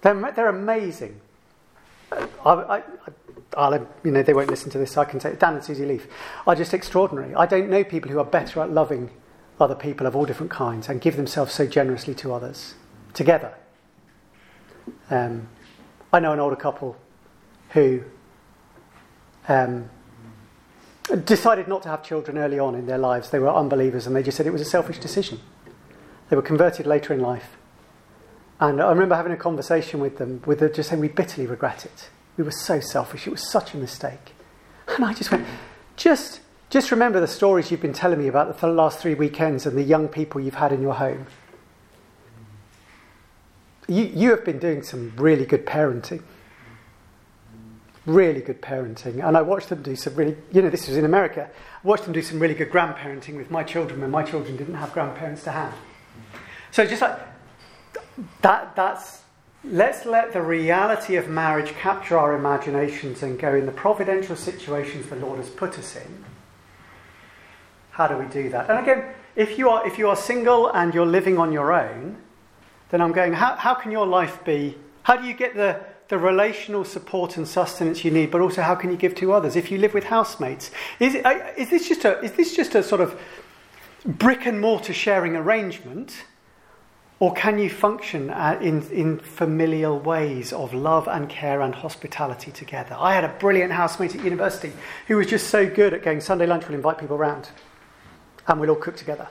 They're, they're amazing. I, I, I'll, you know, they won't listen to this, so I can say, Dan and Susie Leaf are just extraordinary. I don't know people who are better at loving other people of all different kinds and give themselves so generously to others together. Um, I know an older couple who um, decided not to have children early on in their lives. They were unbelievers and they just said it was a selfish decision. They were converted later in life. And I remember having a conversation with them, with them just saying, We bitterly regret it. We were so selfish. It was such a mistake. And I just went, just, just remember the stories you've been telling me about the last three weekends and the young people you've had in your home. You, you have been doing some really good parenting. Really good parenting. And I watched them do some really, you know, this was in America. I watched them do some really good grandparenting with my children when my children didn't have grandparents to have. So just like, that, that's Let's let the reality of marriage capture our imaginations and go in the providential situations the Lord has put us in. How do we do that? And again, if you are, if you are single and you're living on your own, then I'm going, how, how can your life be? How do you get the, the relational support and sustenance you need, but also how can you give to others? If you live with housemates, is, it, is, this, just a, is this just a sort of brick and mortar sharing arrangement? Or can you function uh, in, in familial ways of love and care and hospitality together? I had a brilliant housemate at university who was just so good at going Sunday lunch, we'll invite people round and we'll all cook together.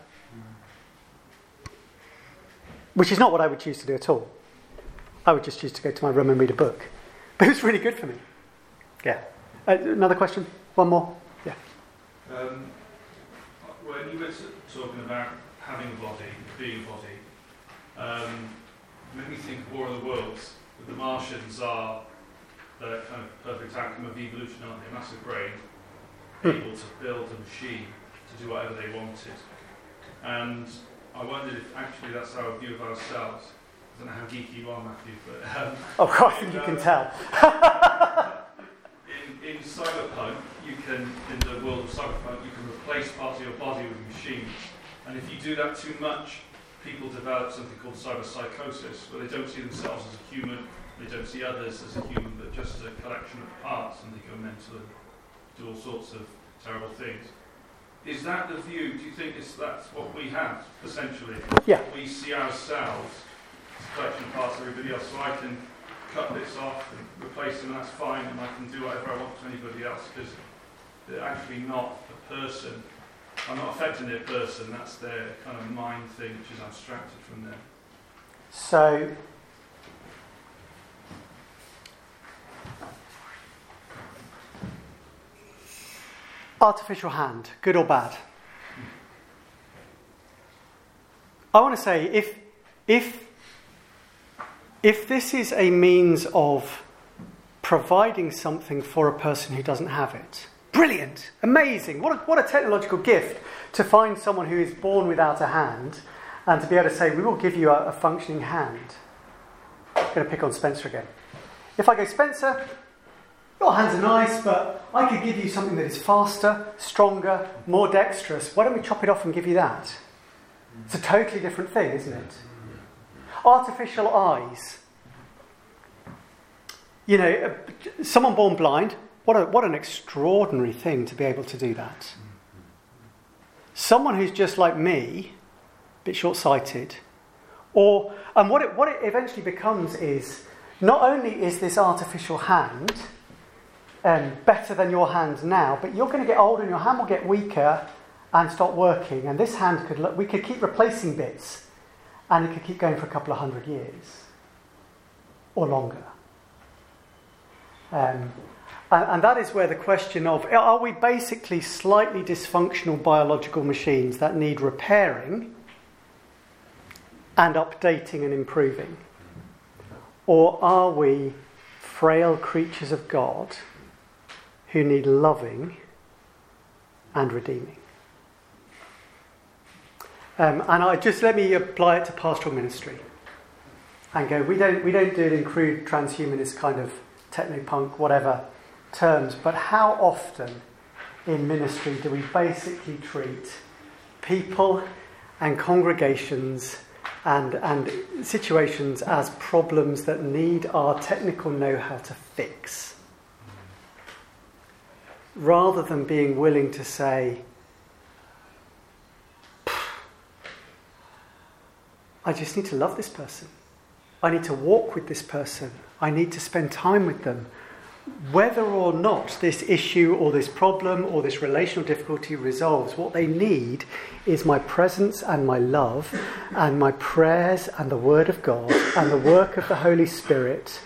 Which is not what I would choose to do at all. I would just choose to go to my room and read a book. <laughs> But it was really good for me. Yeah. Uh, another question? One more? Yeah. Um, when you were talking about having a body, being a body, um, made me think of War of the Worlds. That the Martians are the kind of perfect outcome of evolution, aren't they? A massive brain, Hmm. able to build a machine to do whatever they wanted. And I wondered if actually that's our view of ourselves. I don't know how geeky you are, Matthew, but um, Oh, God, I think you can tell. in, in cyberpunk, you can, in the world of cyberpunk, you can replace parts of your body with machines. And if you do that too much, people develop something called cyberpsychosis, where they don't see themselves as a human, they don't see others as a human, but just as a collection of parts, and they go mental and do all sorts of terrible things. Is that the view? Do you think it's, that's what we have, essentially? Yeah. We see ourselves as a collection of parts of everybody else, so I can cut bits off and replace them, and that's fine, and I can do whatever I want to anybody else, because they're actually not a person. I'm not affecting their person, that's their kind of mind thing which is abstracted from them. So, artificial hand, good or bad? I want to say if, if, if this is a means of providing something for a person who doesn't have it, brilliant, amazing, what a, what a technological gift to find someone who is born without a hand and to be able to say, we will give you a, a functioning hand. I'm going to pick on Spencer again. If I go, Spencer, your hands are nice, but I could give you something that is faster, stronger, more dexterous. Why don't we chop it off and give you that? It's a totally different thing, isn't it? Artificial eyes. You know, uh, someone born blind, what, a, what an extraordinary thing to be able to do that. Someone who's just like me, a bit short sighted, or, and what it, what it eventually becomes is not only is this artificial hand um, better than your hand now, but you're going to get older and your hand will get weaker and stop working. And this hand could, look, we could keep replacing bits and it could keep going for a couple of hundred years or longer. Um, and, and that is where the question of are we basically slightly dysfunctional biological machines that need repairing and updating and improving? Or are we frail creatures of God who need loving and redeeming? Um, and I just let me apply it to pastoral ministry and go, we don't, we don't do it in crude transhumanist kind of techno-punk, whatever terms, but how often in ministry do we basically treat people and congregations and, and situations as problems that need our technical know how to fix? Rather than being willing to say, I just need to love this person. I need to walk with this person. I need to spend time with them. Whether or not this issue or this problem or this relational difficulty resolves, what they need is my presence and my love and my prayers and the Word of God and the work of the Holy Spirit.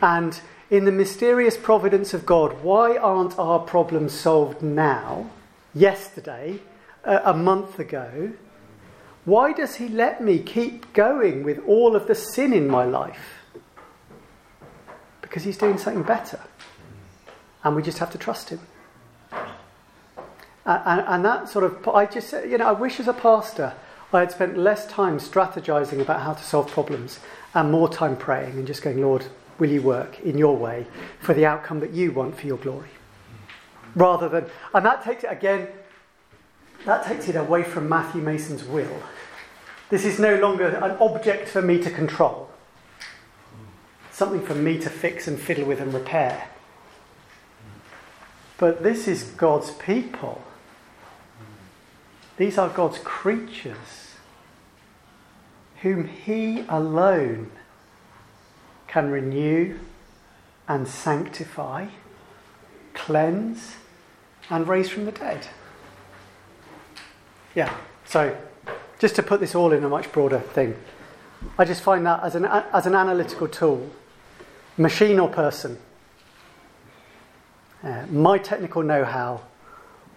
And in the mysterious providence of God, why aren't our problems solved now, yesterday, a month ago? Why does He let me keep going with all of the sin in my life? Because He's doing something better. And we just have to trust Him. And, and, that sort of, I just, you know, I wish as a pastor I had spent less time strategizing about how to solve problems and more time praying and just going, Lord, will you work in your way for the outcome that you want for your glory? Rather than, and that takes it again, that takes it away from Matthew Mason's will. This is no longer an object for me to control, something for me to fix and fiddle with and repair. But this is God's people. These are God's creatures, whom He alone can renew and sanctify, cleanse, and raise from the dead. Yeah, so just to put this all in a much broader thing, I just find that as an, as an analytical tool, machine or person, uh, my technical know how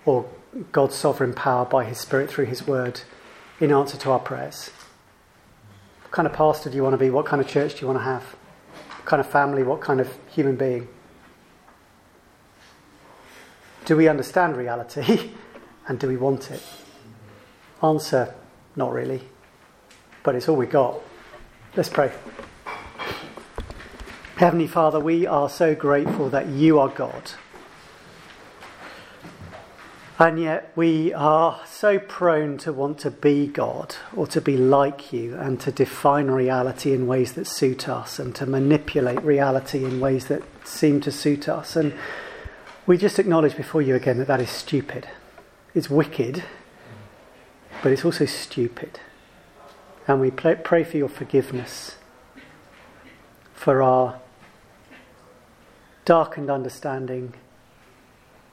or God's sovereign power by His Spirit through His Word in answer to our prayers. What kind of pastor do you want to be? What kind of church do you want to have? What kind of family? What kind of human being? Do we understand reality <laughs> and do we want it? Answer, not really. But it's all we got. Let's pray. Heavenly Father, we are so grateful that you are God. And yet we are so prone to want to be God or to be like you and to define reality in ways that suit us and to manipulate reality in ways that seem to suit us. And we just acknowledge before you again that that is stupid. It's wicked but it's also stupid. And we pray for your forgiveness for our darkened understanding,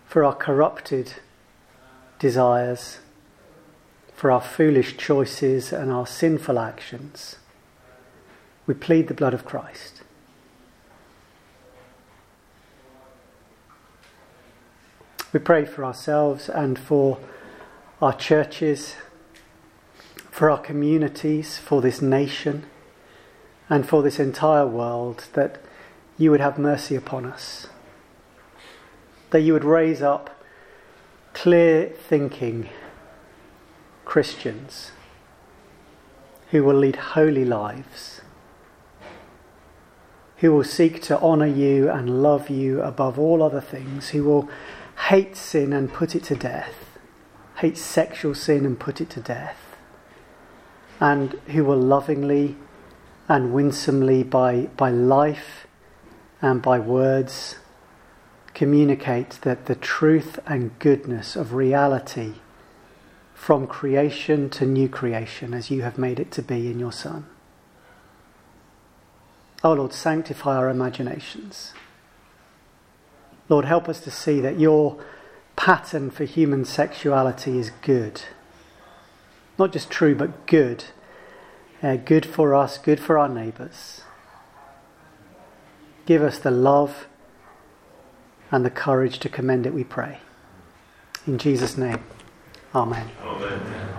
for our corrupted desires, for our foolish choices and our sinful actions. We plead the blood of Christ. We pray for ourselves and for our churches, for our communities, for this nation, and for this entire world that you would have mercy upon us. That you would raise up clear thinking Christians who will lead holy lives, who will seek to honour you and love you above all other things, who will hate sin and put it to death, hate sexual sin and put it to death, and who will lovingly and winsomely, by, by life and by words, communicate that the truth and goodness of reality from creation to new creation as you have made it to be in your Son. Oh Lord, sanctify our imaginations. Lord, help us to see that your pattern for human sexuality is good. Not just true, but good. Uh, good for us, good for our neighbours. Give us the love and the courage to commend it, we pray. In Jesus' name, Amen. Amen.